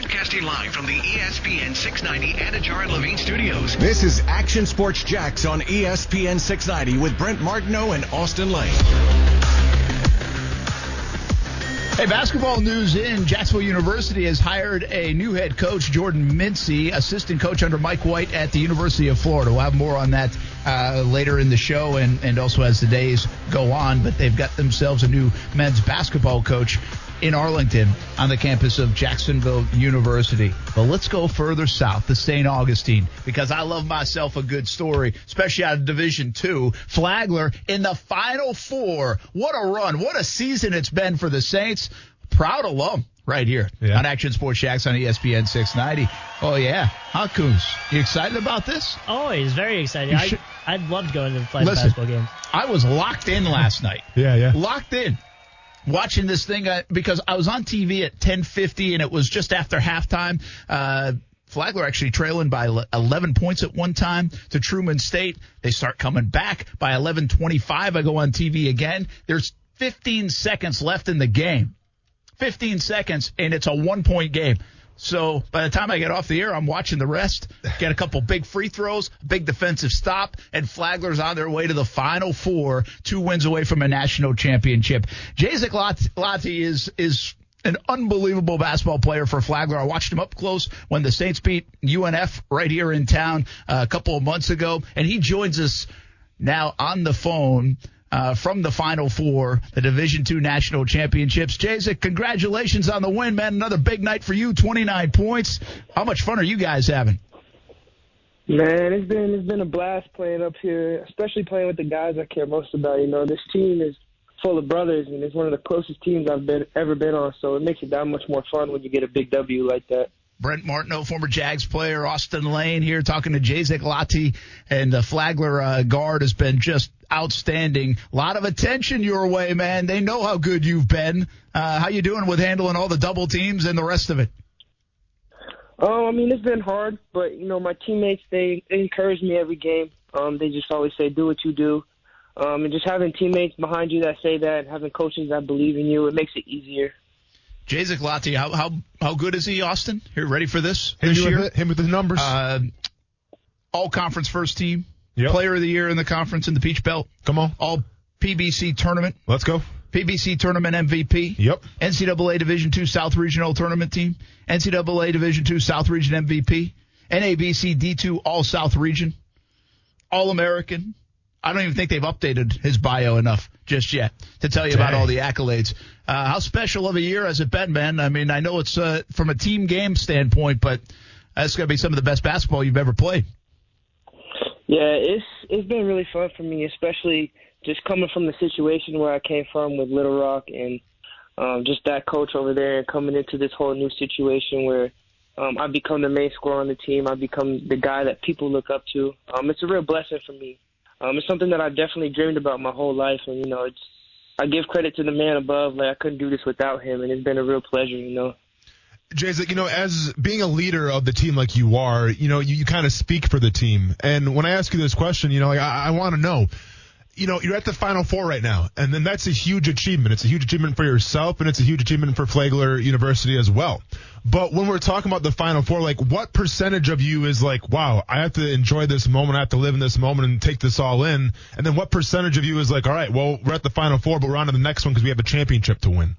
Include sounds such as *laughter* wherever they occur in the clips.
Broadcasting live from the ESPN 690 Anajar and Levine studios. This is Action Sports Jax on ESPN 690 with Brent Martineau and Austin Lane. Hey, basketball news in Jacksonville University has hired a new head coach, Jordan Mincy, assistant coach under Mike White at the University of Florida. We'll have more on that uh, later in the show and, and also as the days go on. But they've got themselves a new men's basketball coach in Arlington on the campus of Jacksonville University. But let's go further south to St. Augustine because I love myself a good story, especially out of Division Two. Flagler in the Final Four. What a run! What a season it's been for the Saints. Proud alum right here Yeah. on Action Sports Jax on ESPN 690. Oh yeah, huh, Coons? You excited about this? Oh, Always very excited. I, should- I'd love to go into the flag Listen. basketball games. I was locked in last night. Yeah, yeah. locked in watching this thing uh, because I was on TV at 10:50 and it was just after halftime. Uh, Flagler actually trailing by 11 points at one time to Truman State. They start coming back by 11:25. I go on TV again. There's 15 seconds left in the game. 15 seconds and it's a one point game. So by the time I get off the air, I'm watching the rest, get a couple big free throws, big defensive stop, and Flagler's on their way to the final four, two wins away from a national championship. Jaizec Lottie is, is an unbelievable basketball player for Flagler. I watched him up close when the Saints beat UNF right here in town uh, a couple of months ago, and he joins us now on the phone uh, from the Final Four, the Division Two national championships. Jaizec, congratulations on the win, man! Another big night for you. Twenty nine points. How much fun are you guys having? Man, it's been it's been a blast playing up here, especially playing with the guys I care most about. You know, this team is full of brothers, and it's one of the closest teams I've been ever been on. So it makes it that much more fun when you get a big W like that. Brent Martineau, former Jags player, Austin Lane here talking to Jaizec Lottie, and the Flagler uh, guard has been just outstanding. A lot of attention your way, man. They know how good you've been. Uh, how you doing with handling all the double teams and the rest of it? Um, I mean, it's been hard, but you know, my teammates they, they encourage me every game. Um, they just always say, "Do what you do," um, and just having teammates behind you that say that, having coaches that believe in you, it makes it easier. Jaizec Lottie, how how how good is he, Austin? Here, ready for this Hit this with year? it, hit me with the numbers. Uh, all conference first team, Yep. player of the year in the conference in the Peach Belt, Come on. all PBC tournament, Let's go. PBC tournament MVP. Yep. NCAA Division two South Regional Tournament Team, NCAA Division two South Region MVP, NABC D2 All South Region, All American. I don't even think they've updated his bio enough just yet to tell you about all the accolades. Uh, how special of a year has it been, man? I mean, I know it's uh, from a team game standpoint, but that's going to be some of the best basketball you've ever played. Yeah, it's it's been really fun for me, especially just coming from the situation where I came from with Little Rock and um, just that coach over there, and coming into this whole new situation where um, I become the main scorer on the team. I become the guy that people look up to. Um, it's a real blessing for me. Um, it's something that I definitely dreamed about my whole life, and you know, it's I give credit to the man above. Like I couldn't do this without him, and it's been a real pleasure. You know. Jay's you know, as being a leader of the team like you are, you know, you, you kind of speak for the team. And when I ask you this question, you know, like I, I want to know, you know, you're at the Final Four right now, and then that's a huge achievement. It's a huge achievement for yourself, and it's a huge achievement for Flagler University as well. But when we're talking about the Final Four, like what percentage of you is like, wow, I have to enjoy this moment, I have to live in this moment and take this all in, and then what percentage of you is like, all right, well, we're at the Final Four, but we're on to the next one because we have a championship to win.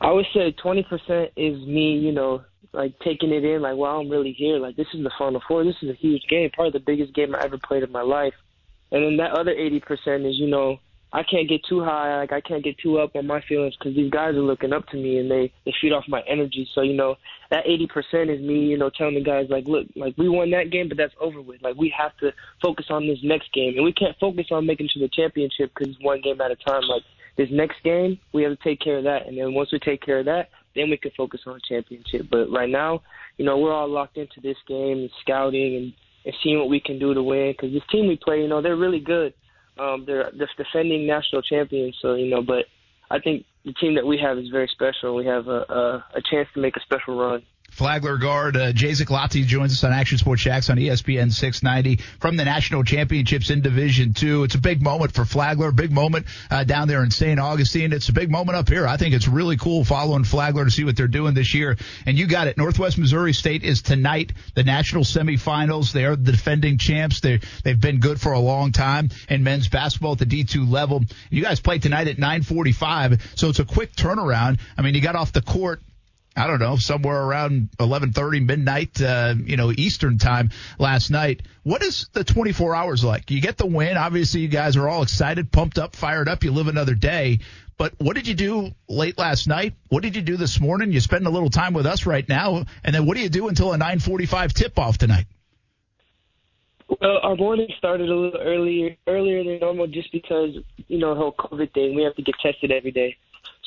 I would say 20% is me, you know, like taking it in, like, wow, I'm really here. Like, this is the Final Four. This is a huge game, probably the biggest game I ever played in my life. And then that other 80% is, you know, I can't get too high. Like, I can't get too up on my feelings because these guys are looking up to me and they, they feed off my energy. So, you know, that 80% is me, you know, telling the guys, like, look, like, we won that game, but that's over with. Like, we have to focus on this next game. And we can't focus on making to the championship because it's one game at a time. Like, this next game, we have to take care of that. And then once we take care of that, then we can focus on the championship. But right now, you know, we're all locked into this game and scouting and, and seeing what we can do to win. Because this team we play, you know, they're really good. Um, they're the defending national champions. So, you know, but I think the team that we have is very special. We have a, a, a chance to make a special run. Flagler guard uh, Lottie joins us on Action Sports Jax on ESPN 690 from the national championships in Division Two. It's a big moment for Flagler, big moment uh, down there in St. Augustine. It's a big moment up here. I think it's really cool following Flagler to see what they're doing this year. And you got it. Northwest Missouri State is tonight the national semifinals. They are the defending champs. They they've been good for a long time in men's basketball at the D2 level. You guys play tonight at 9:45, so it's a quick turnaround. I mean, you got off the court I don't know, somewhere around 11:30 midnight, uh, you know, Eastern time last night. What is the 24 hours like? You get the win. Obviously, you guys are all excited, pumped up, fired up. You live another day. But what did you do late last night? What did you do this morning? You spend a little time with us right now, and then what do you do until a 9:45 tip off tonight? Well, our morning started a little earlier earlier than normal just because you know the whole COVID thing. We have to get tested every day.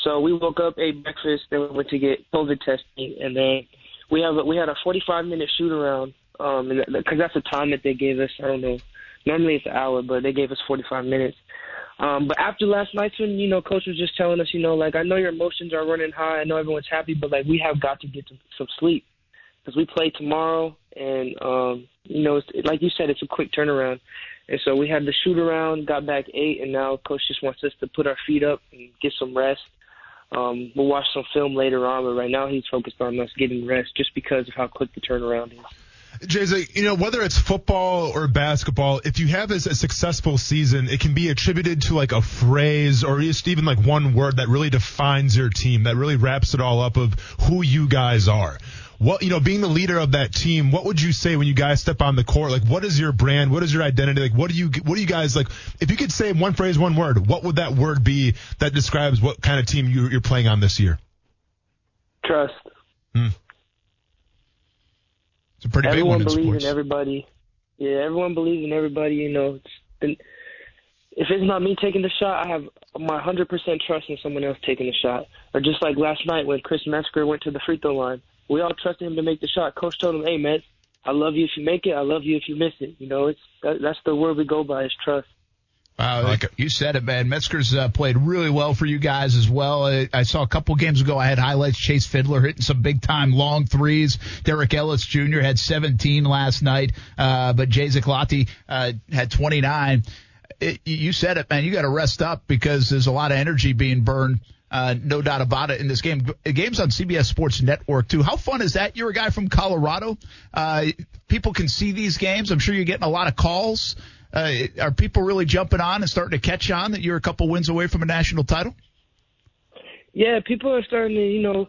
So we woke up, ate breakfast, then we went to get COVID testing, and then we have we had a 45 minute shoot around, um, because that's the time that they gave us. I don't know. Normally it's an hour, but they gave us 45 minutes. Um, but after last night's one, you know, coach was just telling us, you know, like I know your emotions are running high. I know everyone's happy, but like we have got to get some, some sleep because we play tomorrow, and um, you know, it's, like you said, it's a quick turnaround. And so we had the shoot around, got back eight, and now coach just wants us to put our feet up and get some rest. Um, we'll watch some film later on, but right now he's focused on us getting rest just because of how quick the turnaround is. Jay, Z, you know, whether it's football or basketball, if you have a, a successful season, it can be attributed to like a phrase or just even like one word that really defines your team, that really wraps it all up of who you guys are. What, you know, being the leader of that team, what would you say when you guys step on the court? Like, what is your brand? What is your identity? Like, what do you, what do you guys like? If you could say one phrase, one word, what would that word be that describes what kind of team you, you're playing on this year? Trust. Hmm. It's a pretty everyone big one in believes sports. in everybody. Yeah, everyone believes in everybody. You know, it's been, if it's not me taking the shot, I have my hundred percent trust in someone else taking the shot. Or just like last night when Chris Metzger went to the free throw line, we all trusted him to make the shot. Coach told him, "Hey, man, I love you if you make it. I love you if you miss it." You know, it's that, that's the word we go by is trust. Wow, like it. you said it, man. Metzger's uh, played really well for you guys as well. I, I saw a couple games ago. I had highlights. Chase Fiddler hitting some big time long threes. Derek Ellis Jr. had 17 last night, uh, but Jaizec Lottie, uh had 29. It, you said it, man. You got to rest up because there's a lot of energy being burned. Uh, no doubt about it in this game. Game's on CBS Sports Network too. How fun is that? You're a guy from Colorado. Uh, people can see these games. I'm sure you're getting a lot of calls. Uh, are people really jumping on and starting to catch on that you're a couple wins away from a national title? Yeah, people are starting to, you know,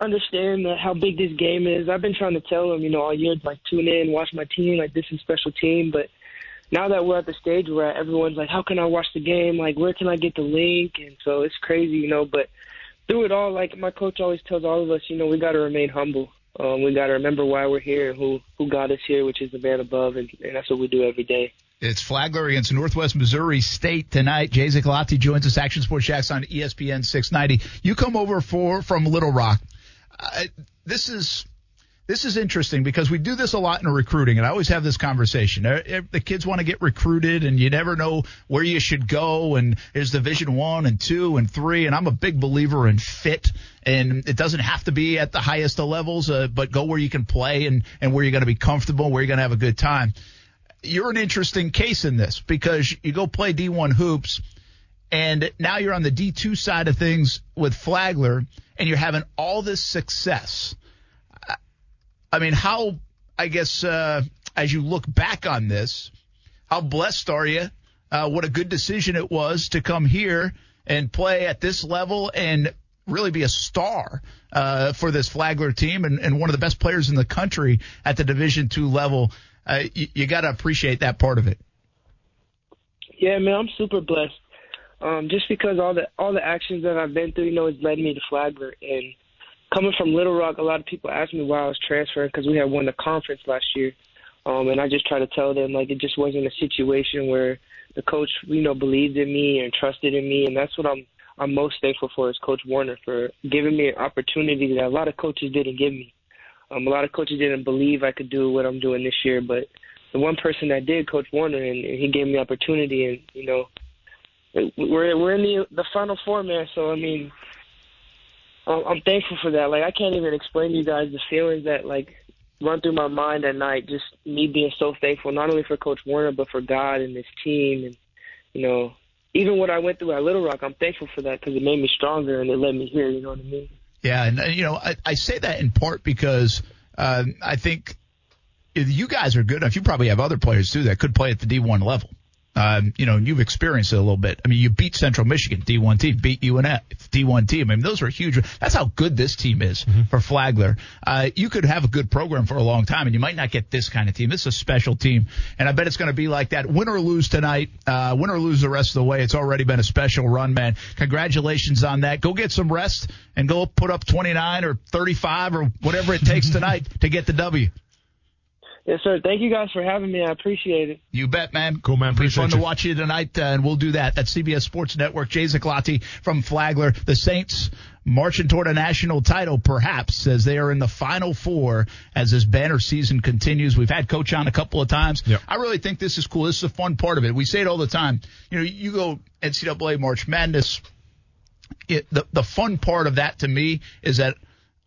understand how big this game is. I've been trying to tell them, you know, all year, like tune in, watch my team, like this is a special team. But now that we're at the stage where everyone's like, how can I watch the game? Like, where can I get the link? And so it's crazy, you know. But through it all, like my coach always tells all of us, you know, we got to remain humble. Um, we got to remember why we're here who who got us here, which is the man above, and, and that's what we do every day. It's Flagler against Northwest Missouri State tonight. Jaizec Lottie joins us, Action Sports Jax on ESPN 690. You come over for from Little Rock. Uh, this is this is interesting because we do this a lot in recruiting, and I always have this conversation. The kids want to get recruited, and you never know where you should go. And there's Division One and Two and Three, and I'm a big believer in fit. And it doesn't have to be at the highest of levels, uh, but go where you can play and and where you're going to be comfortable, where you're going to have a good time. You're an interesting case in this because you go play D1 hoops, and now you're on the D2 side of things with Flagler, and you're having all this success. I mean, how, I guess, uh, as you look back on this, how blessed are you? Uh, what a good decision it was to come here and play at this level and really be a star uh, for this Flagler team and, and one of the best players in the country at the Division two level. Uh, you, you got to appreciate that part of it. Yeah, man, I'm super blessed. Um, just because all the all the actions that I've been through, you know, has led me to Flagler. And coming from Little Rock, a lot of people ask me why I was transferring because we had won the conference last year. Um, and I just try to tell them like it just wasn't a situation where the coach, you know, believed in me and trusted in me, and that's what I'm I'm most thankful for is Coach Warner for giving me an opportunity that a lot of coaches didn't give me. Um, a lot of coaches didn't believe I could do what I'm doing this year, but the one person that did, Coach Warner, and, and he gave me opportunity, and you know, we're we're in the the Final Four, man. So I mean, I'm thankful for that. Like I can't even explain to you guys the feelings that like run through my mind at night. Just me being so thankful, not only for Coach Warner, but for God and His team, and you know, even what I went through at Little Rock. I'm thankful for that because it made me stronger and it led me here. You know what I mean? Yeah, and uh, you know, I, I say that in part because uh, I think you guys are good enough. You probably have other players too that could play at the D1 level. Um, you know, and you've experienced it a little bit. I mean, you beat Central Michigan, D1 team, beat UNF, D1 team. I mean, those are huge. That's how good this team is Mm-hmm. for Flagler. Uh, you could have a good program for a long time, and you might not get this kind of team. This is a special team, and I bet it's going to be like that. Win or lose tonight, uh, win or lose the rest of the way. It's already been a special run, man. Congratulations on that. Go get some rest and go put up 29 or 35 or whatever it takes *laughs* tonight to get the W. Yes, sir. Thank you guys for having me. I appreciate it. You bet, man. Cool, man. Be Appreciate fun to watch you tonight, uh, and we'll do that. at CBS Sports Network. Jaizec Lottie from Flagler. The Saints marching toward a national title, perhaps, as they are in the final four as this banner season continues. We've had Coach on a couple of times. Yep. I really think this is cool. This is a fun part of it. We say it all the time. You know, you go NCAA March Madness. It, the the fun part of that to me is that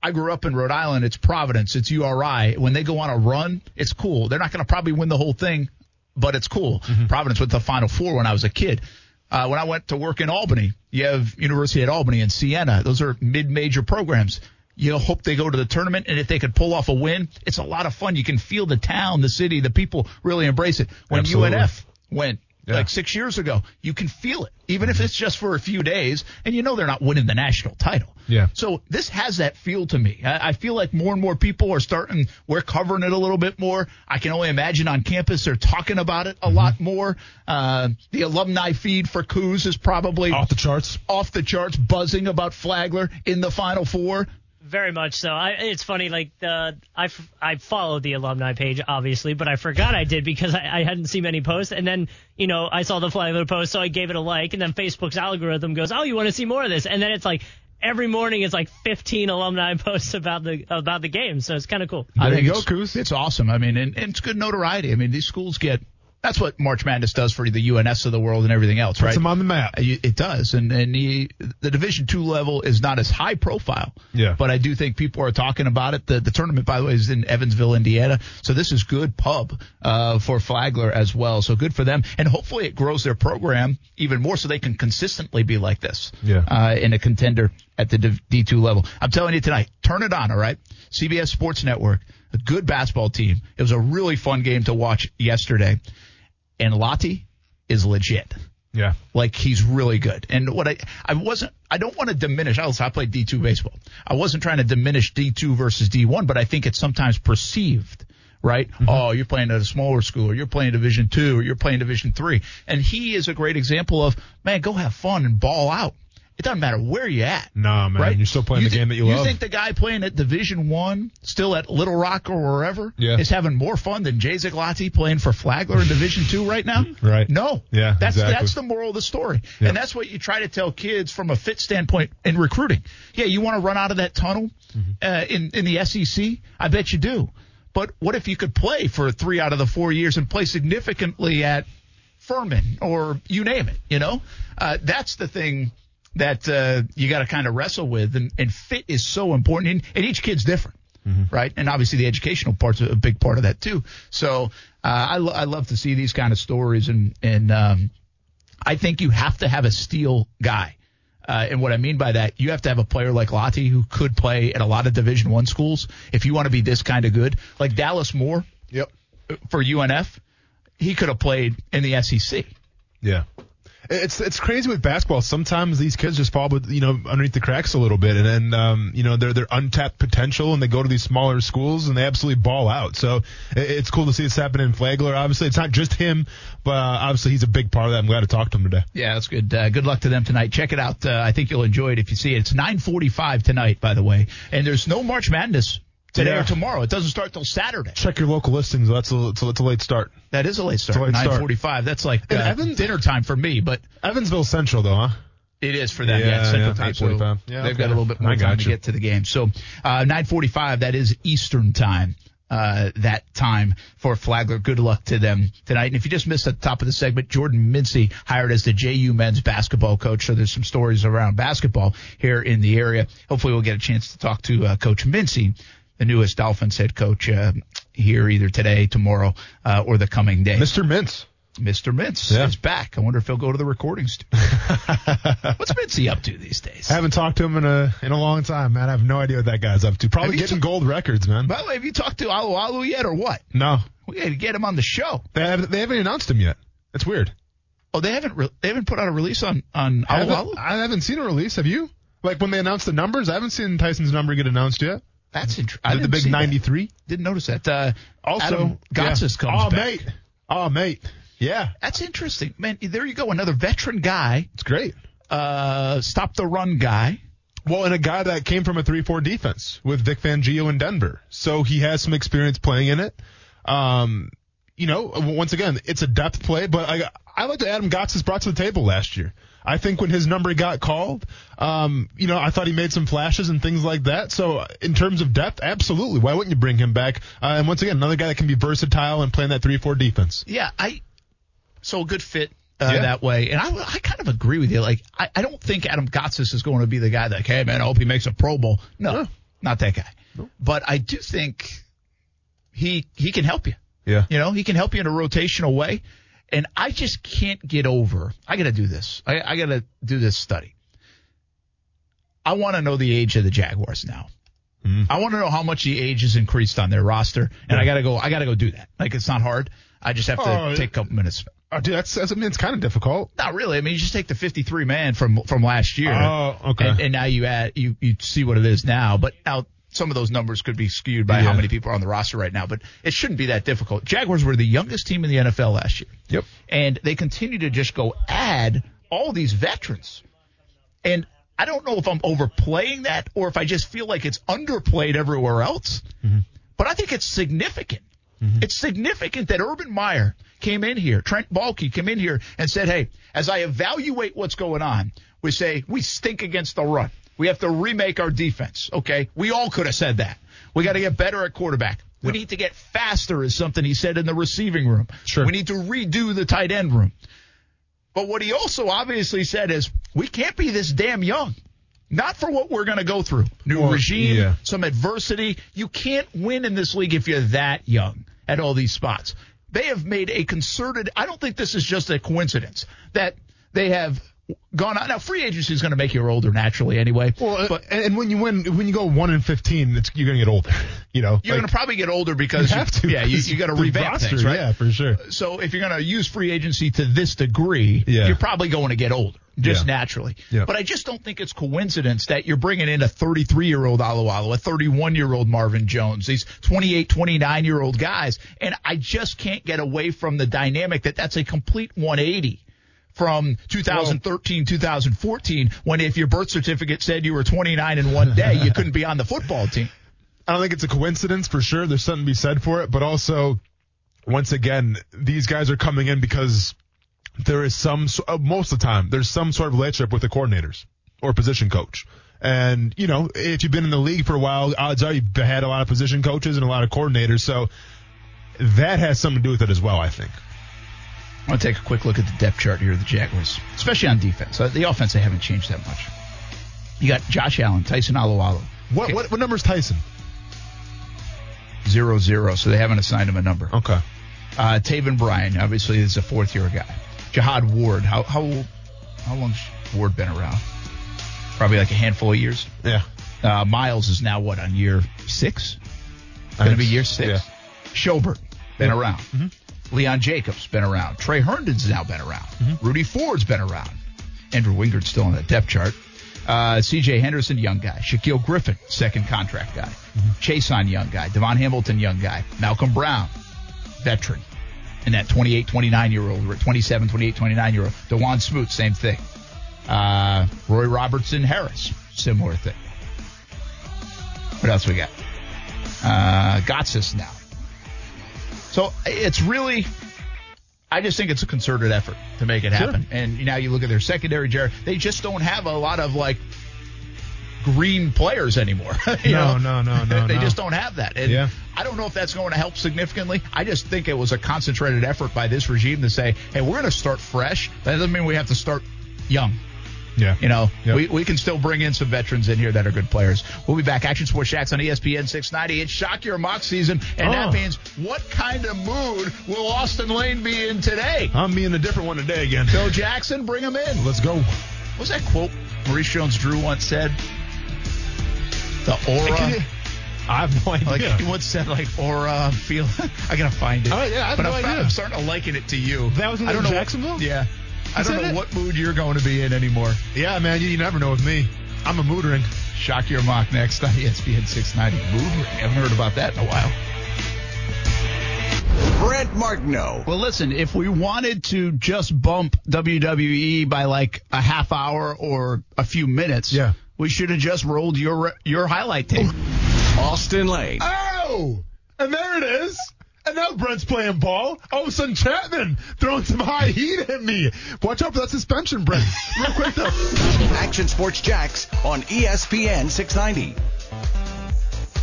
I grew up in Rhode Island. It's Providence. It's URI. When they go on a run, it's cool. They're not going to probably win the whole thing, but it's cool. Providence went to the Final Four when I was a kid. Uh, when I went to work in Albany, you have University at Albany and Siena. Those are mid-major programs. You hope they go to the tournament, and if they could pull off a win, it's a lot of fun. You can feel the town, the city, the people really embrace it. When Absolutely. UNF went Yeah. like six years ago, you can feel it, even if it's just for a few days, and you know they're not winning the national title. Yeah. So this has that feel to me. I, I feel like more and more people are starting. We're covering it a little bit more. I can only imagine on campus they're talking about it a Mm-hmm. lot more. Uh, the alumni feed for Coos is probably Off the charts. off the charts, buzzing about Flagler in the Final Four. Very much so. I, it's funny, like the I, f- I followed the alumni page obviously, but I forgot I did because I, I hadn't seen many posts. And then you know I saw the Flagler post, so I gave it a like. And then Facebook's algorithm goes, "Oh, you want to see more of this?" And then it's like every morning it's like 15 alumni *laughs* posts about the about the game. So it's kind of cool. I There think you go, it's, it's awesome. I mean, and, and it's good notoriety. I mean, these schools get that's what March Madness does for the UNS of the world and everything else, right? Puts them on the map. It does, and and the the Division two level is not as high profile. Yeah. But I do think people are talking about it. The the tournament, by the way, is in Evansville, Indiana. So this is good pub uh, for Flagler as well. So good for them, and hopefully it grows their program even more, so they can consistently be like this. Yeah. Uh, in a contender at the D two level. I'm telling you tonight, turn it on. All right. CBS Sports Network, a good basketball team. It was a really fun game to watch yesterday, and Lottie is legit. Yeah. Like he's really good. And what I I wasn't I don't want to diminish. I also I played D two baseball. I wasn't trying to diminish D two versus D one, but I think it's sometimes perceived. Right? Mm-hmm. Oh, you're playing at a smaller school, or you're playing Division two, or you're playing Division three. And he is a great example of, man, go have fun and ball out. It doesn't matter where you're at. Nah, man. Right? You're still playing the thi- game that you, You love. You think the guy playing at Division One, still at Little Rock or wherever, Yeah. is having more fun than Jaizec Lottie playing for Flagler in Division Two right now? *laughs* Right. No. Yeah, That's exactly. that's the moral of the story, Yeah. and that's what you try to tell kids from a fit standpoint in recruiting. Yeah, you want to run out of that tunnel Mm-hmm. uh, in in the SEC. I bet you do. But what if you could play for three out of the four years and play significantly at Furman or you name it? You know, uh, that's the thing that uh, you got to kind of wrestle with, and, and fit is so important, and, and each kid's different. Right, and obviously the educational part's a big part of that too. So uh, I, lo- I love to see these kind of stories, and and um, I think you have to have a steel guy. Uh, and what I mean by that, you have to have a player like Lottie who could play at a lot of Division One schools if you want to be this kind of good. Like Dallas Moore Yep. for UNF, he could have played in the SEC. Yeah. It's it's crazy with basketball. Sometimes these kids just fall, with, you know, underneath the cracks a little bit, and then um, you know they're they're untapped potential, and they go to these smaller schools and they absolutely ball out. So it, it's cool to see this happen in Flagler. Obviously, it's not just him, but uh, obviously he's a big part of that. I'm glad to talk to him today. Yeah, that's good. Uh, good luck to them tonight. Check it out. Uh, I think you'll enjoy it if you see it. It's 9:45 tonight, by the way, and there's no March Madness today Yeah. or tomorrow. It doesn't start till Saturday. Check your local listings. That's a it's a, it's a late start. That is a late start. start. 9:45. That's like uh, Evans- dinner time for me, but Evansville Central though, huh? It is for them, Yeah, yeah, Central yeah, Time. So Yeah, they've okay. got a little bit more time to get to the game. So uh, 9:45, that is Eastern Time. uh, that time for Flagler. Good luck to them tonight. And if you just missed at the top of the segment, Jordan Mincy hired as the JU men's basketball coach. So there's some stories around basketball here in the area. Hopefully we'll get a chance to talk to uh, Coach Mincy, the newest Dolphins head coach, uh, here either today, tomorrow, uh, or the coming day. Mr. Mintz. Mr. Mintz Yeah. is back. I wonder if he'll go to the recording studio. *laughs* What's Mincy up to these days? I haven't talked to him in a in a long time, man. I have no idea what that guy's up to. Probably getting ta- gold records, man. By the way, have you talked to Alualu yet or what? No, We got to get him on the show. they haven't they haven't announced him yet. That's weird. Oh, they haven't re- they haven't put out a release on on Alualu. I haven't seen a release. Have you? Like when they announced the numbers, I haven't seen Tyson's number get announced yet. That's interesting. The, the big 93. Didn't notice that. Uh, Also, Adam Gotsis yeah. comes oh, back. mate. Oh, mate. Yeah, That's interesting, man. There you go, another veteran guy, it's great. uh, stop the run guy. Well, and a guy that came from a 3-4 defense with Vic Fangio in Denver. So he has some experience playing in it. Um, you know, once again, it's a depth play, but I, I like what Adam Gotsis brought to the table last year. I think when his number got called, um, you know, I thought he made some flashes and things like that. So in terms of depth, absolutely. Why wouldn't you bring him back? Uh, and once again, another guy that can be versatile and play in that 3-4 defense. Yeah, I so a good fit uh, Yeah. that way, and I, I kind of agree with you. Like, I, I don't think Adam Gotsis is going to be the guy that, hey man, I hope he makes a Pro Bowl. No, No. not that guy. But I do think he he can help you. Yeah. You know, he can help you in a rotational way. And I just can't get over. I got to do this. I, I got to do this study. I want to know the age of the Jaguars now. Hmm. I want to know how much the age has increased on their roster, and I got to go. I got to go do that. Like it's not hard. I just have to Oh, take a couple minutes. Oh, dude, that's, that's I mean, it's kind of difficult. Not really. I mean, you just take the 53 man from from last year. Oh, okay. And, and now you add you you see what it is now. But now some of those numbers could be skewed by how many people are on the roster right now. But it shouldn't be that difficult. Jaguars were the youngest team in the NFL last year. Yep. And they continue to just go add all these veterans. And I don't know if I'm overplaying that or if I just feel like it's underplayed everywhere else. Mm-hmm. But I think it's significant. Mm-hmm. It's significant that Urban Meyer came in here, Trent Baalke came in here and said, hey, as I evaluate what's going on, we say we stink against the run. We have to remake our defense. Okay. We all could have said that. We got to get better at quarterback. We need to get faster is something he said in the receiving room. Sure. We need to redo the tight end room. But what he also obviously said is we can't be this damn young. Not for what we're going to go through. New Well, regime, yeah. some adversity. You can't win in this league if you're that young at all these spots. They have made a concerted, I don't think this is just a coincidence that they have gone on. Now, free agency is going to make you older naturally anyway. Well, uh, but and, when you win, when you go one in fifteen, it's, you're gonna get older. *laughs* You know, you're Like, going to probably get older because you have to. yeah, you, you got to revamp roster, things, right? Yeah, for sure. Uh, so if you're going to use free agency to this degree, Yeah. you're probably going to get older, just Yeah. naturally. Yeah. But I just don't think it's coincidence that you're bringing in a 33 year old Alualu, a 31 year old Marvin Jones, these 28, 29 year old guys, and I just can't get away from the dynamic that that's a complete 180 from 2013, 2014, when if your birth certificate said you were 29 in one day, you couldn't be on the football team. I don't think it's a coincidence for sure. There's something to be said for it, but also, once again, these guys are coming in because there is some, uh, most of the time, there's some sort of relationship with the coordinators or position coach. And, you know, if you've been in the league for a while, odds are you've had a lot of position coaches and a lot of coordinators. So that has something to do with it as well, I think. I want to take a quick look at the depth chart here of the Jaguars, especially on defense. Uh, the offense, they haven't changed that much. You got Josh Allen, Tyson Alualu, What, what, what number is Tyson? zero zero, so they haven't assigned him a number. Okay. Uh, Taven Bryan, obviously, is a fourth year guy. Jihad Ward, how how how long's Ward been around? Probably like a handful of years. Yeah. Uh, Myles is now what on year six? Going to be year six. Yeah. Schobert been around. Leon Jacobs been around. Tre Herndon's now been around. Rudy Ford's been around. Andrew Wingard's still on the depth chart. Uh, C.J. Henderson, young guy. Shaquill Griffin, second contract guy. Chaisson young guy. DaVon Hamilton, young guy. Malcolm Brown, veteran. And that 28, 29 year old, or 27, 28, 29 year old. Dawuane Smoot, same thing. Uh, Roy Robertson Harris, similar thing. What else we got? Uh, Gotsis now. So it's really, I just think it's a concerted effort to make it happen. And now you look at their secondary, Jared, they just don't have a lot of like green players anymore. *laughs* You No, know? no, no, no, *laughs* They no. just don't have that. And Yeah. I don't know if that's going to help significantly. I just think it was a concentrated effort by this regime to say, hey, we're going to start fresh. That doesn't mean we have to start young. Yeah. You know, Yep. we, we can still bring in some veterans in here that are good players. We'll be back. Action Sports Jax on ESPN 690. It's Shock Your Mock season, and Oh. that means what kind of mood will Austin Lane be in today? I'm being a different one today again. Phil Jackson, bring him in. Let's go. What was that quote Maurice Jones-Drew once said? The aura. I have no Like idea. he once said, like aura feel. *laughs* I gotta find it. Oh, yeah, I have but no I'm, idea. I'm starting to liken it to you. That was in I don't know Jacksonville? yeah. I don't know it? what mood you're going to be in anymore. yeah, man, you, you never know with me. I'm a mood ring. Shock your mock next on ESPN 690. Mood ring. I haven't heard about that in a while. Brent Martineau. Well, listen, if we wanted to just bump WWE by like a half hour or a few minutes, Yeah. we should have just rolled your your highlight tape. Austin Lane. Oh, and there it is. And now Brent's playing ball. All of a sudden, Chapman throwing some high heat at me. Watch out for that suspension, Brent. Real quick though. *laughs* Action Sports Jax on ESPN 690.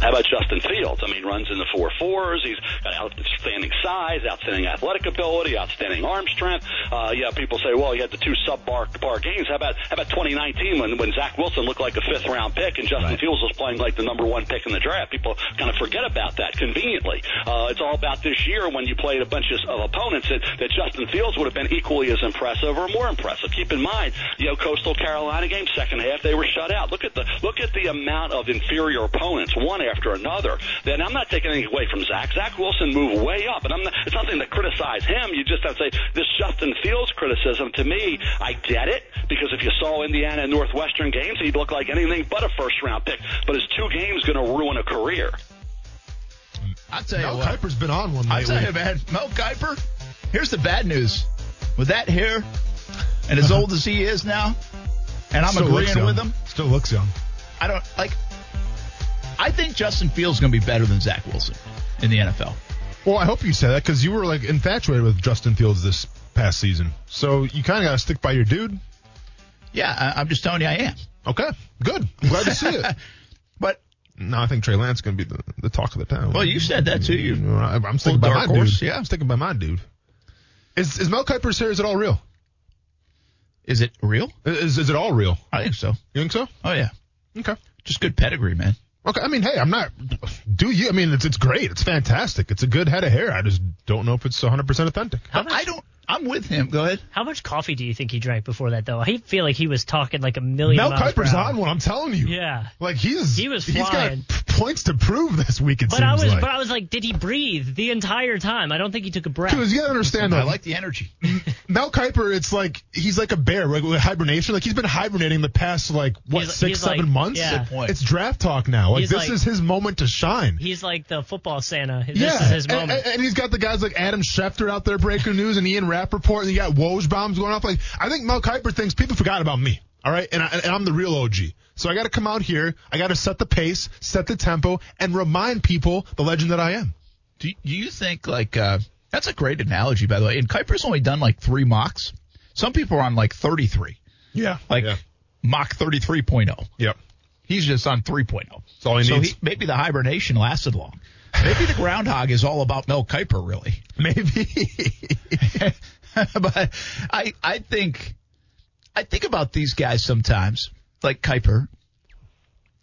How about Justin Fields? I mean, runs in the four fours. He's got outstanding size, outstanding athletic ability, outstanding arm strength. Uh, yeah, people say, well, he had the two sub-bar games. How about how about 2019 when when Zach Wilson looked like a fifth round pick and Justin Fields was playing like the number one pick in the draft? People kind of forget about that conveniently. Uh, it's all about this year when you played a bunch of, of opponents that, that Justin Fields would have been equally as impressive or more impressive. Keep in mind, you know, Coastal Carolina game second half they were shut out. Look at the look at the amount of inferior opponents one after another. Then I'm not taking anything away from Zach. Zach Wilson moved way up, and I'm not, it's nothing to criticize him. You just have to say this Justin Fields criticism. To me, I get it because if you saw Indiana and Northwestern games, he'd look like anything but a first round pick. But his two games going to ruin a career. I'll tell you Mel what. Kiper's been on one I'll lately. tell you, man. Mel Kiper. Here's the bad news. With that hair, and as *laughs* old as he is now, and I'm Still agreeing with him. Still looks young. I don't like. I think Justin Fields is going to be better than Zach Wilson in the NFL. Well, I hope you say that because you were like infatuated with Justin Fields this past season. So you kind of got to stick by your dude. Yeah, I, I'm just telling you, I am. Okay, good. I'm glad to see it. *laughs* But No, I think Trey Lance is going to be the, the talk of the town. well, you said that too. You You know, I, I'm sticking by my horse, dude. yeah. I'm sticking by my dude. Is is Mel Kiper's? Is it all real? is it real? Is is it all real? I think so. You think so? Oh yeah, Okay. just good pedigree, man. Okay. I mean, hey, I'm not. Do you? I mean, it's it's great. It's fantastic. It's a good head of hair. I just don't know if it's 100 percent authentic. How much, I don't. I'm with him. Go ahead. how much coffee do you think he drank before that, though? I feel like he was talking like a million Mel miles per Kiper's hour. on one. I'm telling you. Yeah. Like he's He was He's got points to prove this week. It But seems I was, like. but I was like, did he breathe the entire time? I don't think he took a breath. Because you gotta understand though. I like the energy. *laughs* Mel Kiper, it's like he's like a bear, like with hibernation. Like he's been hibernating the past like what He's- six, he's seven like- months. yeah. Point. It's draft talk now. Like He's this like- is his moment to shine. He's like the football Santa. This yeah, is his and, moment. and- and he's got the guys like Adam Schefter out there breaking news, and Ian Rapoport, and you got Woj bombs going off. Like I think Mel Kiper thinks people forgot about me. All right, and, I, and I'm the real OG. So I got to come out here. I got to set the pace, set the tempo, and remind people the legend that I am. Do you, do you think like uh, that's a great analogy, by the way? And Kiper's only done like three mocks. Some people are on like 33, Yeah, like yeah. mock 33.0. Yep. He's just on 3.0. That's all he so needs. he, maybe the hibernation lasted long. Maybe the groundhog is all about Mel Kiper, really. *laughs* Maybe. *laughs* but I I think I think about these guys sometimes, like Kuiper,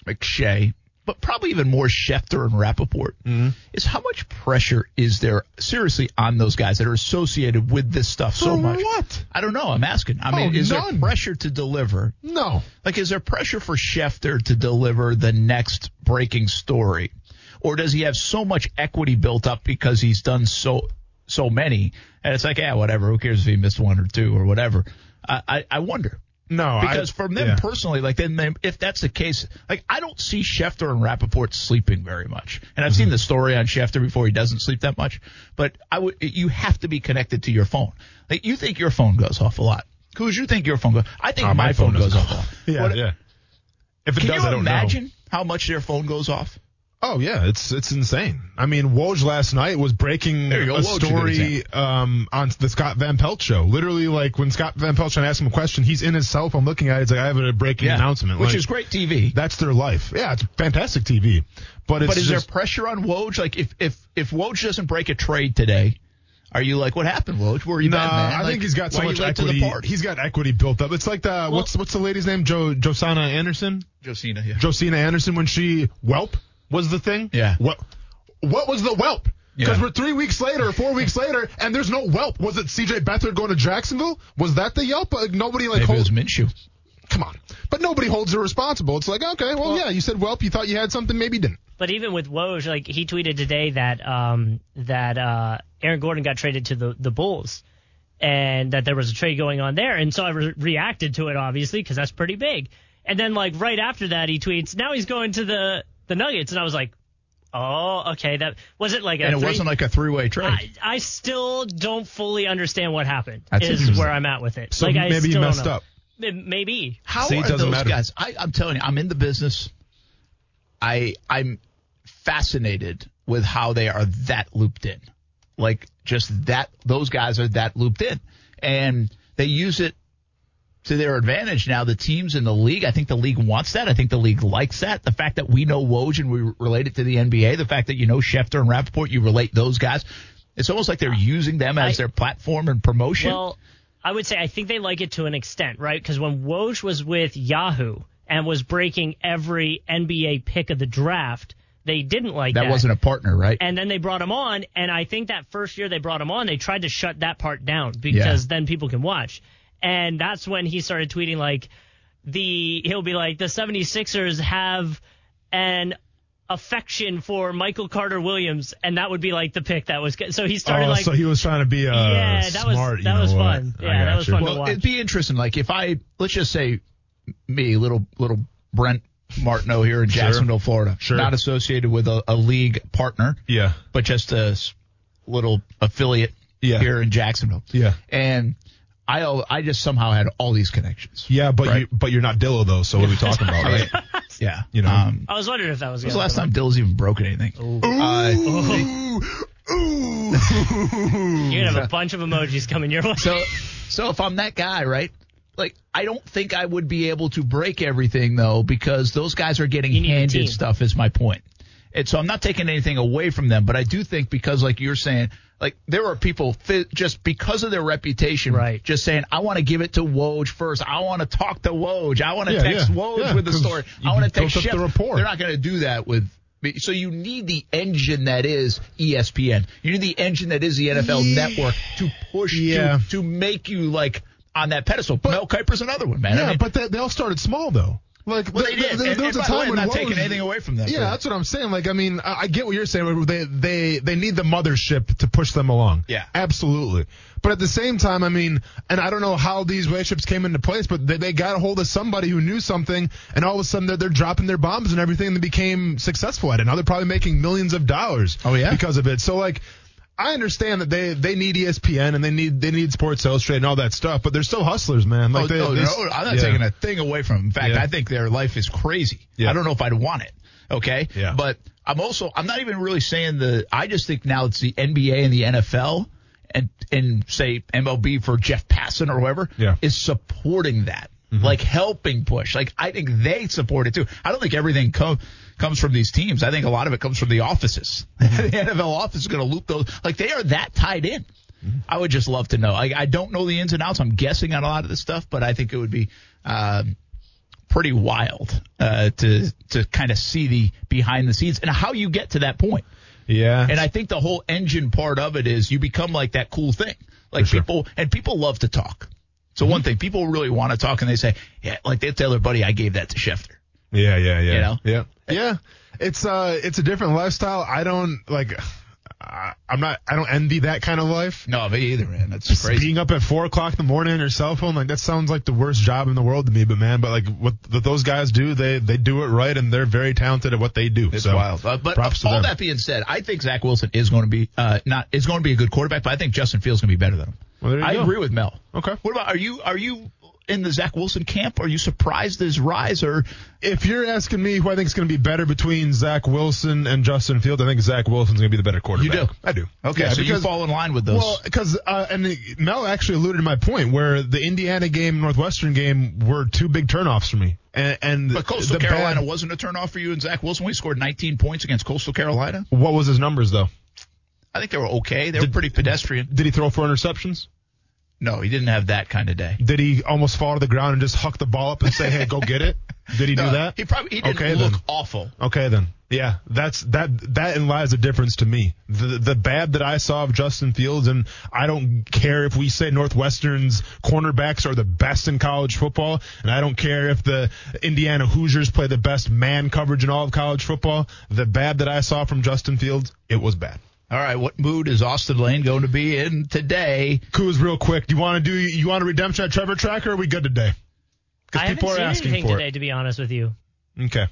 McShay, but probably even more Schefter and Rapoport, Mm-hmm. is how much pressure is there seriously on those guys that are associated with this stuff so much? what? I don't know. I'm asking. I Oh, mean, is there none. pressure to deliver? no. Like, is there pressure for Schefter to deliver the next breaking story? Or does he have so much equity built up because he's done so so many? And it's like, yeah, whatever. Who cares if he missed one or two or whatever? I, I, I wonder. No. Because I, from them yeah. personally, like then they, if that's the case, like I don't see Schefter and Rapoport sleeping very much. And I've Mm-hmm. seen the story on Schefter before he doesn't sleep that much. But I would you have to be connected to your phone. Like you think your phone goes off a lot. Who's you think your phone goes? Off. I think Oh, my, phone, goes doesn't off a. Yeah, What- yeah. If it Can does, you I don't imagine how much their phone goes off? Oh yeah, it's it's insane. I mean, Woj last night was breaking a Woj, story um, on the Scott Van Pelt show. Literally, like when Scott Van Pelt trying to ask him a question, he's in his cell phone looking at it. He's like, "I have a breaking announcement," which Like, is great TV. That's their life. Yeah, it's fantastic TV. But it's But is just, there pressure on Woj? Like if if if Woj doesn't break a trade today, are you like, what happened, Woj? Where you Nah, been, man? I Like, think he's got so much equity. To the party? He's got equity built up. It's like the what's what's the lady's name? Jo Josina Anderson. Josina, yeah. Josina Anderson when she whelp was the thing. Yeah. What what was the whelp? Because Yeah. we're three weeks later, four weeks later, and there's no whelp. Was it C.J. Beathard going to Jacksonville? Was that the Yelp? Like nobody like Maybe it holds. was Minshew. Come on, but nobody holds her responsible. It's like okay, well, yeah, you said whelp. You thought you had something, maybe you didn't. But even with Woj, like he tweeted today that um, that uh, Aaron Gordon got traded to the the Bulls, and that there was a trade going on there, and so I re- reacted to it obviously because that's pretty big. And then like right after that, he tweets, "Now he's going to the the Nuggets," and I was like, "Oh, okay, that was it like a And it three- wasn't like a three way trade. I, I still don't fully understand what happened. That's is where I'm at with it. So like, maybe you still don't messed up. Maybe. How See, it are doesn't those matter. guys? I, I'm telling you, I'm in the business. I I'm fascinated with how they are that looped in, like just that. Those guys are that looped in, and they use it to their advantage now. The teams in the league, I think the league wants that. I think the league likes that. The fact that we know Woj and we relate it to the NBA, the fact that you know Schefter and Rapoport, you relate those guys. It's almost like they're using them as I- their platform and promotion. Well, I would say I think they like it to an extent, right? Because when Woj was with Yahoo and was breaking every NBA pick of the draft, they didn't like that. that wasn't a partner, right? and then they brought him on, and I think that first year they brought him on, they tried to shut that part down because Yeah. then people can watch. And that's when he started tweeting like the he'll be like the 76ers have an affection for Michael Carter Williams, and that would be like the pick that was good. So he started oh, like so he was trying to be uh, Yeah, that was- smart. you that know was what? fun. Yeah, that got was you. fun to Well, watch. it'd be interesting. Like if I let's just say me, little little Brent Martineau here in Jacksonville, Florida, Sure. not associated with a, a league partner, Yeah. but just a little affiliate Yeah. here in Jacksonville. Yeah. and I al- I just somehow had all these connections. Yeah, but Right. you but you're not Dillo though. So what are we talking about, *laughs* right? Yeah, You know. Um, I was wondering if that was. when was the last time Dilla's even broken anything? Uh, Ooh, ooh. You're gonna have a bunch of emojis coming your way. So, so if I'm that guy, right? Like, I don't think I would be able to break everything though, because those guys are getting You need handed stuff. Is my point. And so I'm not taking anything away from them, but I do think because, like you're saying, like there are people fi- just because of their reputation, Right. Just saying, I want to give it to Woj first. I want to talk to Woj. I want to Yeah, text yeah, Woj yeah, with the story. I want to text up the Shep. rapport. They're not going to do that with. So you need the engine that is ESPN. You need the engine that is the NFL Yeah. Network to push Yeah. to to make you like on that pedestal. Mel Kiper's another one, man. I Yeah, mean, but they, they all started small though. Like Well, they did. th- And- there was a time when not taking anything away from them. Yeah, that's what I'm saying. Like, I mean, I, I get what you're saying. They they they need the mothership to push them along. Yeah. absolutely. But at the same time, I mean, and I don't know how these relationships came into place, but they, they got a hold of somebody who knew something, and all of a sudden they're, they're dropping their bombs and everything, and they became successful at it. Now they're probably making millions of dollars. Oh, yeah? because of it. So like. I understand that they, they need ESPN and they need they need Sports Illustrated and all that stuff, but they're still hustlers, man. Like oh, they, no, they- no, I'm not yeah. taking a thing away from them. In fact, Yeah. I think their life is crazy. Yeah. I don't know if I'd want it. Okay. Yeah. But I'm also, I'm not even really saying the, I just think now it's the NBA and the NFL and, and say MLB for Jeff Passan or whoever Yeah. is supporting that. Mm-hmm. Like helping push. Like I think they support it too. I don't think everything com- comes from these teams. I think a lot of it comes from the offices. *laughs* the NFL office is going to loop those. Like they are that tied in. I would just love to know. I, I don't know the ins and outs. I'm guessing on a lot of this stuff, but I think it would be um, pretty wild uh, to to kind of see the behind the scenes and how you get to that point. Yeah. And I think the whole engine part of it is you become like that cool thing. Like sure. people and people love to talk. So one thing people really want to talk and they say, yeah, like they tell their buddy, I gave that to Schefter. Yeah, yeah, yeah. You know? Yeah. Yeah. It's uh it's a different lifestyle. I don't like I, I'm not I don't envy that kind of life. No, me either, man. That's Just crazy. being up at four o'clock in the morning on your cell phone, like that sounds like the worst job in the world to me. But man, but like what, what those guys do, they they do it right, and they're very talented at what they do. It's so, wild. Uh, but props to all them. that being said, I think Zach Wilson is going to be uh, not is going to be a good quarterback, but I think Justin Fields going to be better than him. Well, there you I go. agree with Mel. Okay. What about are you are you in the Zach Wilson camp? Are you surprised at his rise, or If you're asking me who I think is going to be better between Zach Wilson and Justin Fields, I think Zach Wilson's going to be the better quarterback. You do? I do. okay? Yeah, so you fall in line with those. Well, because uh, and Mel actually alluded to my point where the Indiana game, Northwestern game were two big turnoffs for me. And, and but Coastal the bad- Carolina wasn't a turnoff for you and Zach Wilson. We scored 19 points against Coastal Carolina. what was his numbers though? I think they were okay. They were pretty pedestrian. Did he throw four interceptions? No, he didn't have that kind of day. Did he almost fall to the ground and just huck the ball up and say, "Hey, go get it"? *laughs* Did he do that? He probably he didn't Okay, look then. awful. Okay, then. Yeah, that's that. That in lies a difference to me. The the bad that I saw of Justin Fields, and I don't care if we say Northwestern's cornerbacks are the best in college football, and I don't care if the Indiana Hoosiers play the best man coverage in all of college football. The bad that I saw from Justin Fields, it was bad. All right, what mood is Austin Lane going to be in today? Kuz, real quick, do you want to do you want a redemption at Trevor Tracker? Or are we good today? I Because haven't people are seen asking anything for today, to be honest with you. Okay,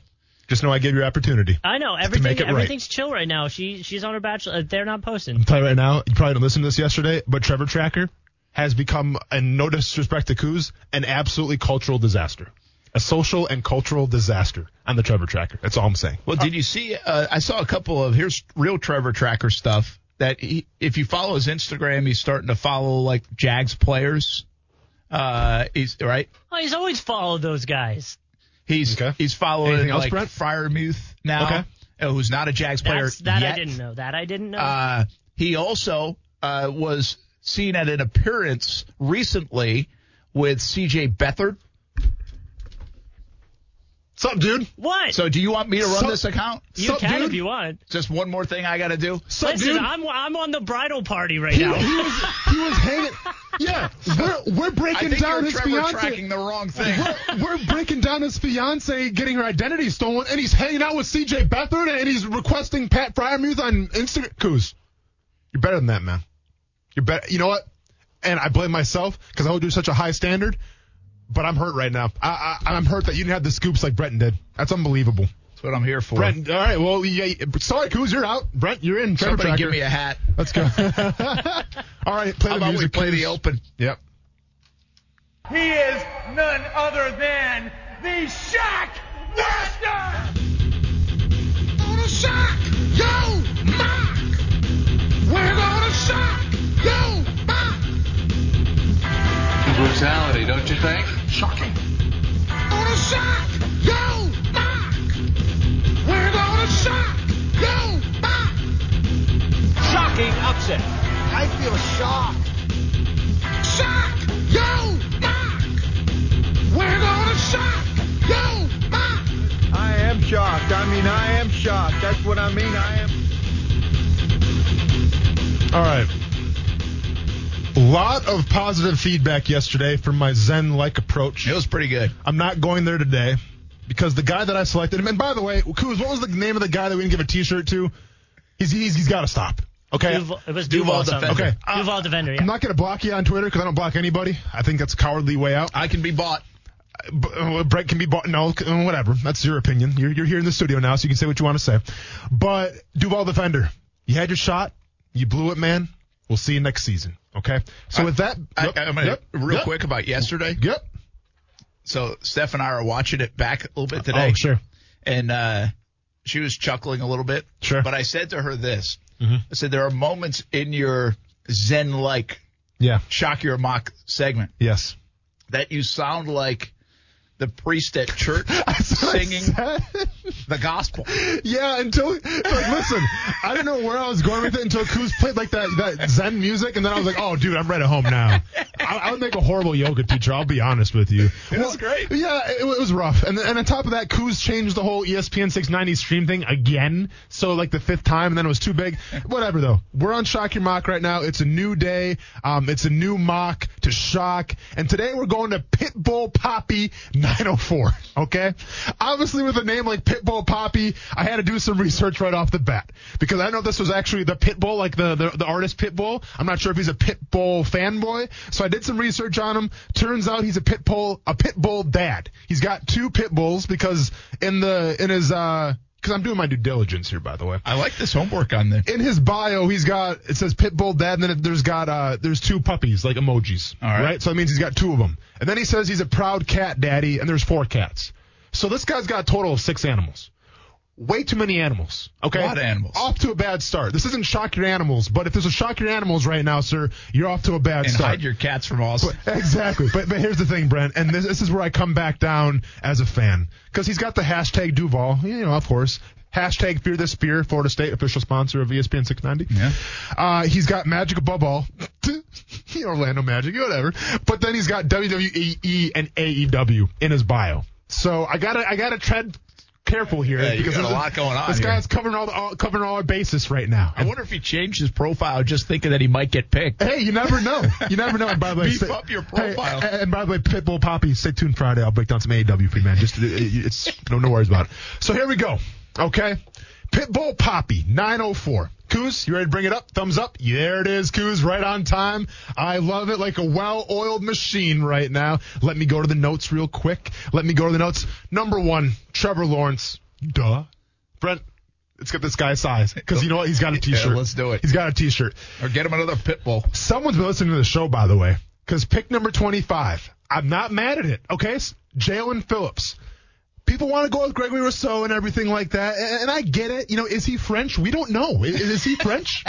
just know I gave you your opportunity. I know everything. make it right. Everything's chill right now. She she's on her bachelor. uh, They're not posting. I'll tell you right now, you probably didn't listen to this yesterday, but Trevor Tracker has become, and no disrespect to Kuz, an absolutely cultural disaster. A social and cultural disaster on the Trevor Tracker. That's all I'm saying. Well, did you see? Uh, I saw a couple of here's real Trevor Tracker stuff. That he, if you follow his Instagram, he's starting to follow like Jags players. Uh, he's right. Oh, he's always followed those guys. He's Okay. he's following Anything else, like Brent? Freiermuth now, Okay. uh, who's not a Jags player That's, that yet. I didn't know. That I didn't know. Uh, he also uh, was seen at an appearance recently with C.J. Beathard. What's up, dude? what? So, do you want me to run So- this account? you sup, can dude? if you want. Just one more thing I got to do. Sup, Listen, dude? I'm I'm on the bridal party right he, now. he was he was hanging. *laughs* Yeah, we're we're I breaking think down you're his Trevor fiance. tracking the wrong thing. We're, we're breaking down his fiance getting her identity stolen, and he's hanging out with C.J. Beathard, and he's requesting Pat Freiermuth on Instagram. Kuz, you're better than that, man. You're better. You know what? And I blame myself because I hold you to such a high standard. But I'm hurt right now. I, I, I'm hurt that you didn't have the scoops like Brenton did. That's unbelievable. That's what I'm here for. Brent, all right. Well, yeah. Sorry, Kuz, you're out. Brent, you're in. Trevor Somebody Tracker. give me a hat. Let's go. *laughs* *laughs* all right, play How the about we music. play Kuz. the open? Yep. He is none other than the Shaq Master! gonna shock you, Mark. Brutality, don't you think? Shocking. Gonna shock you, Mark. We're gonna shock you, Mark. Shocking upset. I feel shocked. Shock you, Mark. We're gonna shock you, Mark. I am shocked. I mean, I am shocked. That's what I mean. I am. All right. Lot of positive feedback yesterday from my Zen-like approach. It was pretty good. I'm not going there today because the guy that I selected, and by the way, Kuz, what was the name of the guy that we didn't give a T-shirt to? He's he's, he's got to stop. Okay. Duval, it was Duval Duval. Defender. Okay. Uh, Duval Defender. Yeah. I'm not going to block you on Twitter because I don't block anybody. I think that's a cowardly way out. I can be bought. B- uh, Brett can be bought. No, uh, whatever. That's your opinion. You're, you're here in the studio now, so you can say what you want to say. But Duval defender, you had your shot. You blew it, man. We'll see you next season. Okay. So with that, I, yep, I'm gonna, yep, real yep, quick about yesterday. Yep. So Steph and I are watching it back a little bit today. Oh, sure. And uh, she was chuckling a little bit. Sure. But I said to her this. Mhm. I said there are moments in your Zen-like Yeah. shock your mock segment Yes. that you sound like the priest at church *laughs* That's what I singing the gospel. Yeah, until like listen, I didn't know where I was going with it until Kuz played like that that Zen music, and then I was like, oh, dude, I'm right at home now. I, I would make a horrible yoga teacher. I'll be honest with you. It was great. Yeah, it, it was rough, and and on top of that, Kuz changed the whole ESPN 690 stream thing again. So like the fifth time, and then it was too big. Whatever though, we're on Shock Your Mock right now. It's a new day. Um, it's a new mock to shock, and today we're going to Pitbull Poppy 904. Okay, obviously with a name like Pitbull Poppy, I had to do some research right off the bat because I know this was actually the Pitbull, like the the, the artist Pitbull. I'm not sure if he's a Pitbull fanboy, so I did some research on him. Turns out he's a Pitbull a Pitbull dad. He's got two Pitbulls because in the in his uh because I'm doing my due diligence here, by the way. I like this homework on the. In his bio, he's got it says pit bull dad, and then there's got uh there's two puppies like emojis. All right. So that means he's got two of them. And then he says he's a proud cat daddy, and there's four cats. So this guy's got a total of six animals. Way too many animals. Okay. A lot of animals. Off to a bad start. This isn't shock your animals, but if there's a shock your animals right now, sir, you're off to a bad start. And start. hide your cats from us. But- exactly. But but here's the thing, Brent, and this, this is where I come back down as a fan because he's got the hashtag Duval, you know, of course. Hashtag Fear the Spear, Florida State official sponsor of ESPN 690. Yeah. Uh, he's got Magic above all. *laughs* Orlando Magic, whatever. But then he's got WWE and AEW in his bio. So I gotta I gotta tread careful here Yeah, you got a lot going on This here. guy's covering all, the, all covering all our bases right now. I wonder if he changed his profile just thinking that he might get picked. Hey, you never know. You never know. And by the way, *laughs* Beef stay- up your Hey, profile. and- and by the way, Pitbull Poppy, stay tuned Friday. I'll break down some AEW for you, man. Just uh, it's no no worries about it. So here we go. Okay, Pitbull Poppy, 904. Coos, you ready to bring it up? Thumbs up. There it is, Coos, right on time. I love it like a well-oiled machine right now. Let me go to the notes real quick. Let me go to the notes. Number one, Trevor Lawrence. Duh. Brent, let's get this guy's size because you know what? He's got a T-shirt. let's do it. He's got a T-shirt. Or get him another pit bull. Someone's been listening to the show, by the way, because pick number 25. I'm not mad at it, okay? Jaelan Phillips. People want to go with Gregory Rousseau and everything like that, and, I get it. You know, is he French? We don't know. Is, is he French?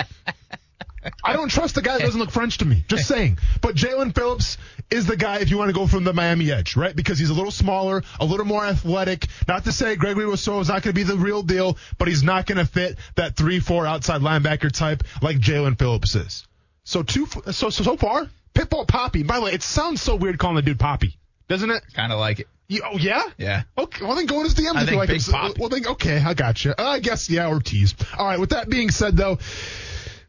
I don't trust the guy that doesn't look French to me. Just saying. But Jaelan Phillips is the guy if you want to go from the Miami edge, right? Because he's a little smaller, a little more athletic. Not to say Gregory Rousseau is not going to be the real deal, but he's not going to fit that three-four outside linebacker type like Jaelan Phillips is. So two, so so so far, Pitbull Poppy. By the way, it sounds so weird calling the dude Poppy, doesn't it? Kind of like it. You, oh yeah. Yeah. Okay, well then go in his DMs I if you think like Big him. Well then, okay, I got you. Uh, I guess yeah, or tease. All right. With that being said, though,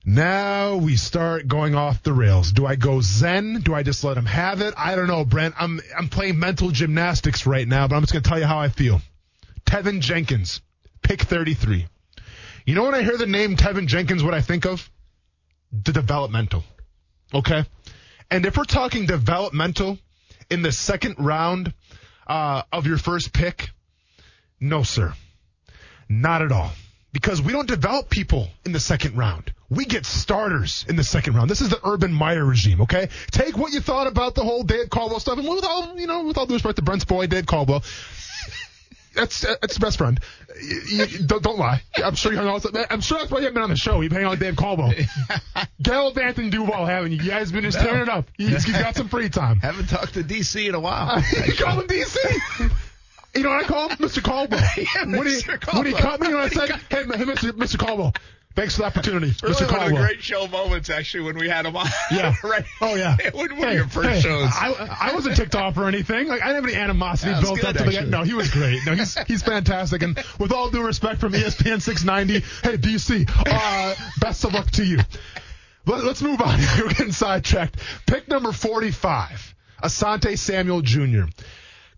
now we start going off the rails. Do I go Zen? Do I just let him have it? I don't know, Brent. I'm I'm playing mental gymnastics right now, but I'm just gonna tell you how I feel. Teven Jenkins, pick 33. You know when I hear the name Teven Jenkins, what I think of? The developmental. Okay. And if we're talking developmental in the second round uh, of your first pick, no, sir. Not at all. Because we don't develop people in the second round. We get starters in the second round. This is the Urban Meyer regime, okay? Take what you thought about the whole Dave Caldwell stuff, and with all, you know, with all due respect to Brent's boy, Dave Caldwell, that's uh, that's his best friend. You, you- don't, don't lie. I'm sure you hung out. I'm sure that's why you haven't been on the show. You've been hanging out with Dave Caldwell. *laughs* Gallivant and Duval haven't you? You guys been just No. tearing it up. He's, he's got some free time. *laughs* Haven't talked to DC in a while. *laughs* you call him DC. You know what I call him? Mr. Caldwell. Yeah, when, he, when he caught me, you know what I said? Hey, hey, Mr. Mr. Caldwell, thanks for the opportunity, *laughs* Really Mr. one of the great show moments, actually, when we had him on. Yeah. *laughs* right. Oh yeah. *laughs* One of Hey, your first hey, shows. I, I wasn't ticked off or anything. Like I didn't have any animosity was built good, up to the actually. No, he was great. No, he's he's fantastic. And with all due respect from ESPN 690, hey DC, uh, best of luck to you. Let, let's move on. We're getting sidetracked. Pick number 45, Asante Samuel Jr.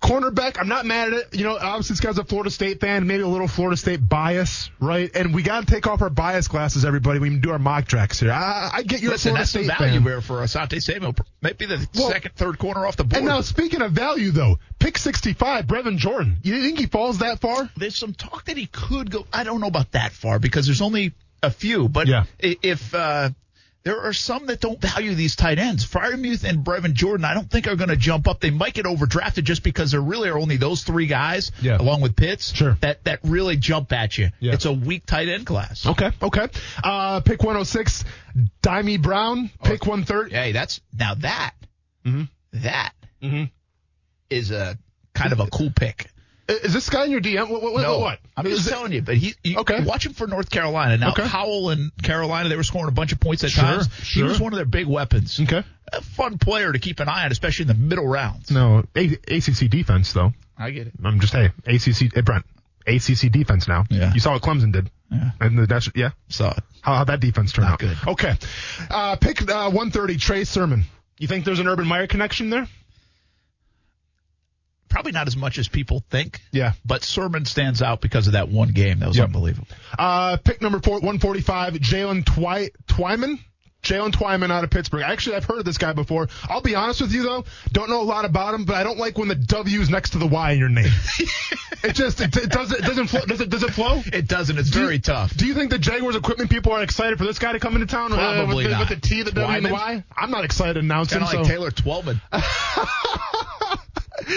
Cornerback, I'm not mad at it. You know, obviously this guy's a Florida State fan, maybe a little Florida State bias, right? And we got to take off our bias glasses, everybody. We can do our mock tracks here. I, I get you're Listen, a Florida that's the value fan. there for Asante Samuel. Maybe the Well- second, third corner off the board. And now, speaking of value, though, pick 65, Brevin Jordan. You think he falls that far? there's some talk that he could go. I don't know about that far because there's only a few. But Yeah. if uh, there are some that don't value these tight ends, Freiermuth and Brevin Jordan, I don't think are going to jump up. They might get overdrafted just because there really are only those three guys, Yeah. along with Pitts, Sure. that that really jump at you. Yeah. It's a weak tight end class. Okay, okay. Uh, pick 106, Dyami Brown. Pick 130. Hey, that's now that Mhm. that Mhm. is a kind of a cool pick. Is this guy in your DM? What? what, No, what? I'm just Is it- telling you. But he, you, Okay. watch him for North Carolina. Now, Okay. Howell and Carolina, they were scoring a bunch of points at Sure, times. sure. He was one of their big weapons. Okay. A fun player to keep an eye on, especially in the middle rounds. No, A- ACC defense, though. I get it. I'm just, hey, ACC, hey, Brent, ACC defense now. Yeah. You saw what Clemson did. Yeah. And that's, yeah. So How, how'd that defense turned Not out? good. Okay. Uh, pick uh, 130, Trey Sermon. You think there's an Urban Meyer connection there? Probably not as much as people think. Yeah. But Sermon stands out because of that one game. That was Yep. unbelievable. Uh, pick number four, 145, Jaylen Twy, Twyman? Jaylen Twyman out of Pittsburgh. Actually, I've heard of this guy before. I'll be honest with you though, don't know a lot about him, but I don't like when the W is next to the Y in your name. *laughs* it just it, it doesn't it doesn't flow. Does it does it flow? It doesn't. It's Do you- very tough. Do you think the Jaguars equipment people are excited for this guy to come into town? uh, Probably with, the, not. with the T, the W, and the Y. I'm not excited to announce him. Kind of like so. Taylor Twelman. *laughs*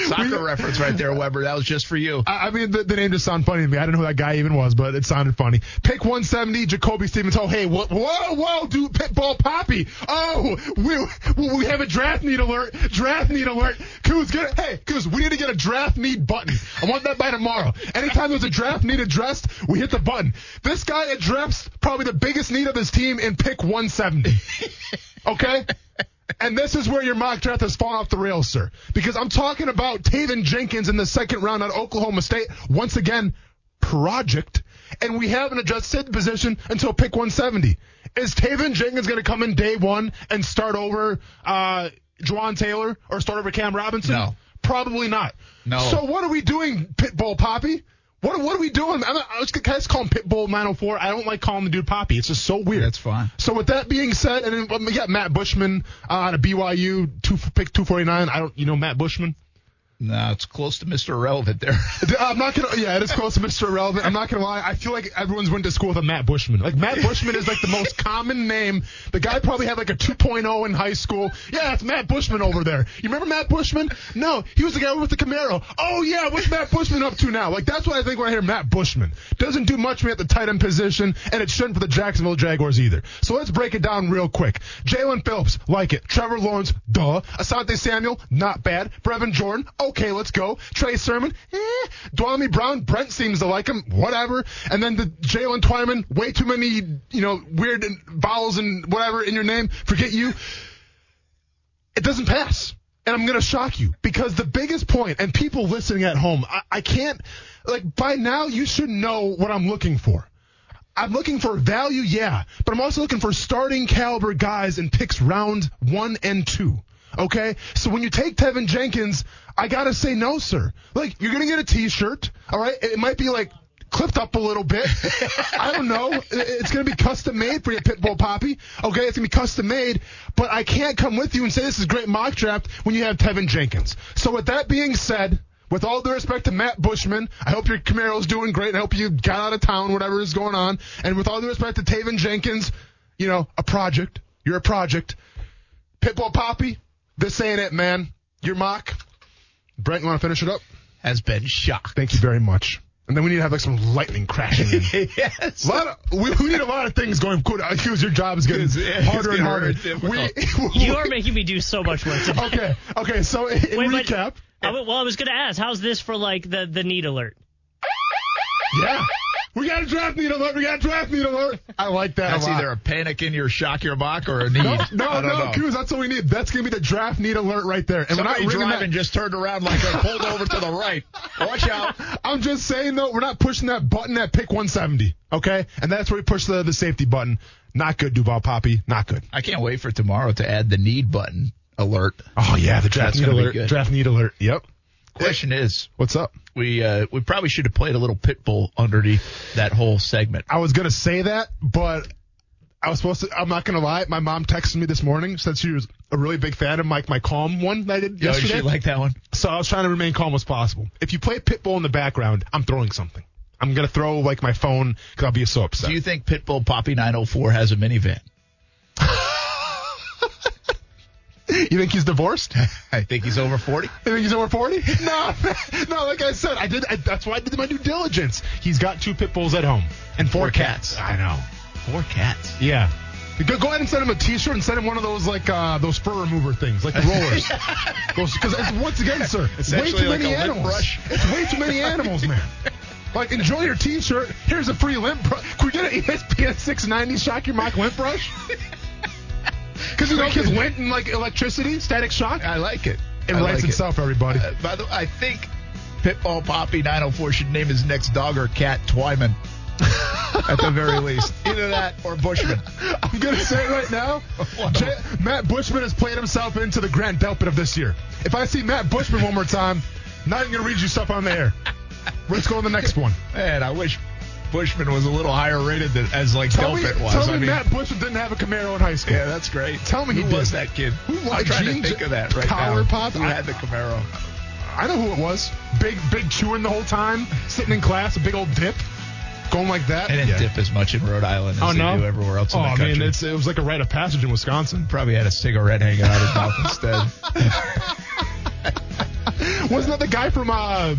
Soccer reference right there, Weber. That was just for you. I I mean, the, the name just sounded funny to me. I didn't know who that guy even was, but it sounded funny. Pick 170, Jacoby Stevens. Oh, hey, whoa, whoa, whoa, dude, Pitbull Poppy. Oh, we we have a draft need alert. Draft need alert. Coos, get it. Hey, Coos, we need to get a draft need button. I want that by tomorrow. Anytime there's a draft need addressed, we hit the button. This guy addressed probably the biggest need of his team in pick 170. *laughs* Okay? And this is where your mock draft has fallen off the rails, sir. Because I'm talking about Teven Jenkins in the second round of Oklahoma State. Once again, project. And we haven't adjusted the position until pick 170. Is Teven Jenkins going to come in day one and start over uh, Jawaan Taylor or start over Cam Robinson? No. Probably not. No. So what are we doing, Pitbull Poppy? What, what are we doing? I'm not, I was can I just call him Pitbull 904. I don't like calling the dude Poppy. It's just so weird. That's fine. So with that being said, and then um, we got Matt Bushman uh, out of BYU, two pick 249. I don't, you know Matt Bushman. No, it's close to Mr. Irrelevant there. *laughs* I'm not gonna. Yeah, it is close to Mr. Irrelevant. I'm not gonna lie. I feel like everyone's went to school with a Matt Bushman. Like Matt Bushman is like the most common name. The guy probably had like a 2.0 in high school. Yeah, it's Matt Bushman over there. You remember Matt Bushman? No, he was the guy with the Camaro. Oh yeah, what's Matt Bushman up to now? Like that's what I think when I hear Matt Bushman. Doesn't do much for me at the tight end position, and it shouldn't for the Jacksonville Jaguars either. So let's break it down real quick. Jaelan Phillips, like it. Trevor Lawrence, duh. Asante Samuel, not bad. Brevin Jordan, okay, let's go. Trey Sermon, eh. Brown, Brent seems to like him, whatever. And then the Jaylen Twyman, way too many, you know, weird vowels and whatever in your name. Forget you. It doesn't pass. And I'm going to shock you because the biggest point, and people listening at home, I, I can't, like, by now you should know what I'm looking for. I'm looking for value, yeah, but I'm also looking for starting caliber guys in picks round one and two. Okay? So when you take Teven Jenkins, I gotta say no, sir. Like, you're gonna get a t-shirt, alright? It might be like, clipped up a little bit. I don't know. It's to be custom made for your Pitbull Poppy. Okay, it's to be custom made, but I can't come with you and say this is great mock draft when you have Teven Jenkins. So with that being said, with all due respect to Matt Bushman, I hope your Camaro's doing great. I hope you got out of town, whatever is going on. And with all due respect to Teven Jenkins, you know, a project. You're a project. Pitbull Poppy, this ain't it, man. Your mock. Brent, you want to finish it up? Has been shocked. Thank you very much. And then we need to have like some lightning crashing in. *laughs* yes. A lot of, we, we need a lot of things going good. Hughes, your job is getting It's- it's harder and getting harder. very difficult. *laughs* You are making me do so much work today. okay, okay. So in, in Wait, but- recap, well, I was going to ask, how's this for like the the need alert? yeah, we got a draft need alert. We got a draft need alert. I like that. That's a either a panic in your shock your mock or a need. no, no, no. Coos, that's what we need. That's gonna be the draft need alert right there. And Somebody we're not driving that. just turned around like they pulled over to the right. Watch out. *laughs* I'm just saying though, we're not pushing that button at pick 170. Okay, and that's where we push the the safety button. Not good, Duval Poppy. Not good. I can't wait for tomorrow to add the need button alert. Oh yeah, the draft need alert. Draft need alert. Yep. Question is, What's up? we uh, we probably should have played a little pitbull underneath that whole segment. I was gonna say that, but I was supposed to. I'm not gonna lie. My mom texted me this morning said she was a really big fan of my my calm one that I did Yo, yesterday. you like that one? so I was trying to remain calm as possible. If you play Pitbull in the background, I'm throwing something. I'm gonna throw like my phone because I'll be so upset. Do you think Pitbull Poppy 904 has a minivan? *laughs* You think he's divorced? *laughs* I think he's over 40. You think he's over 40? *laughs* No, no. Like I said, I did. I, that's why I did my due diligence. He's got two pit bulls at home and four, Four cats. I know. Four cats. Yeah. Go, go ahead and send him a T-shirt and send him one of those like uh, those fur remover things, like the rollers. *laughs* Because once again, sir, it's way too like many animals. It's way too many animals, man. Like enjoy your T-shirt. Here's a free lint brush. Can we get an ESPN 690 Shock Your Mock lint brush? Because you know, because lint and like electricity, static shock, I like it. it I writes like itself, everybody. Uh, by the way, I think Pitbull Poppy 904 should name his next dog or cat Twyman. At the very *laughs* least. Either that or Bushman. I'm gonna say it right now. J- Matt Bushman has played himself into the Grant Delpit of this year. If I see Matt Bushman one more time, not even gonna read you stuff on the air. Let's go on the next one. Man, I wish Bushman was a little higher rated than, as like Tell me, Delpit was. tell I me mean, Matt Bushman didn't have a Camaro in high school. yeah, that's great. Tell me who he was did. that kid? Who was I'm trying to think of that right Collar now. Pop? Who I- had the Camaro? I know who it was. Big, big chewing the whole time, sitting in class, a big old dip, going like that. They didn't Yeah. dip as much in Rhode Island as Oh they do everywhere else in oh the country. man, it's, it was like a rite of passage in Wisconsin. Probably had a cigarette hanging out of his mouth instead. *laughs* Wasn't that the guy from uh,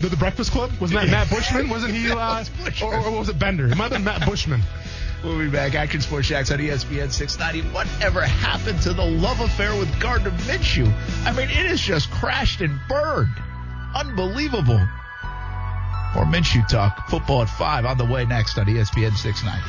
the, the Breakfast Club? Wasn't that Matt Bushman? Wasn't he? *laughs* Uh, was Bushman. or, or was it Bender? It might have been Matt Bushman. We'll be back. Action Sports Shacks on ESPN 690. Whatever happened to the love affair with Gardner Minshew? I mean, it has just crashed and burned. Unbelievable. More Minshew talk. Football at 5 on the way next on ESPN 690.